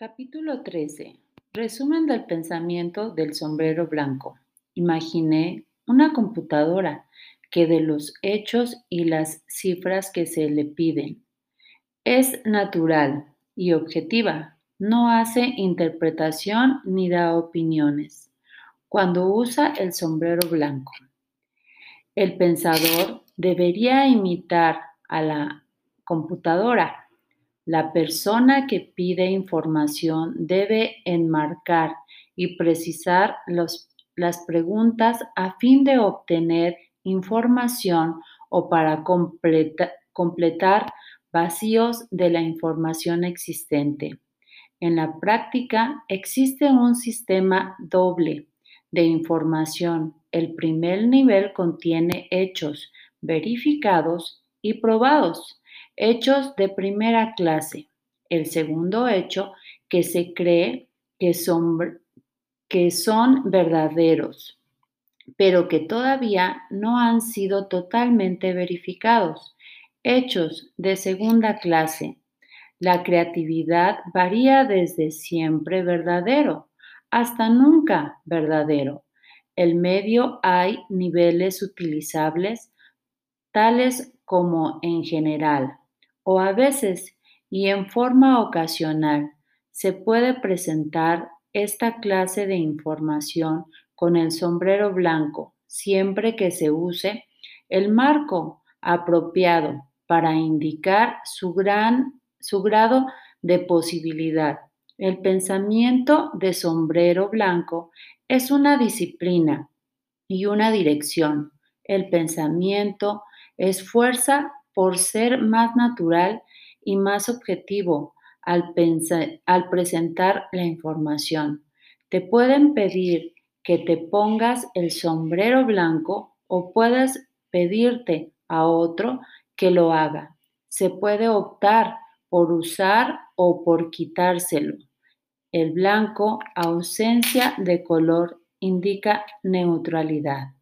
Capítulo 13. Resumen del pensamiento del sombrero blanco. Imaginé una computadora que de los hechos y las cifras que se le piden es natural y objetiva, no hace interpretación ni da opiniones cuando usa el sombrero blanco. El pensador debería imitar a la computadora la persona que pide información debe enmarcar y precisar las preguntas a fin de obtener información o para completar vacíos de la información existente. En la práctica existe un sistema doble de información. El primer nivel contiene hechos verificados y probados hechos de primera clase. El segundo hecho que se cree que son, que son verdaderos, pero que todavía no han sido totalmente verificados. Hechos de segunda clase. La creatividad varía desde siempre verdadero hasta nunca verdadero. El medio hay niveles utilizables tales como en general o a veces y en forma ocasional se puede presentar esta clase de información con el sombrero blanco siempre que se use el marco apropiado para indicar su, gran, su grado de posibilidad. El pensamiento de sombrero blanco es una disciplina y una dirección. El pensamiento es fuerza por ser más natural y más objetivo al, presentar la información. Te pueden pedir que te pongas el sombrero blanco o puedes pedirte a otro que lo haga. Se puede optar por usar o por quitárselo. El blanco, ausencia de color, indica neutralidad.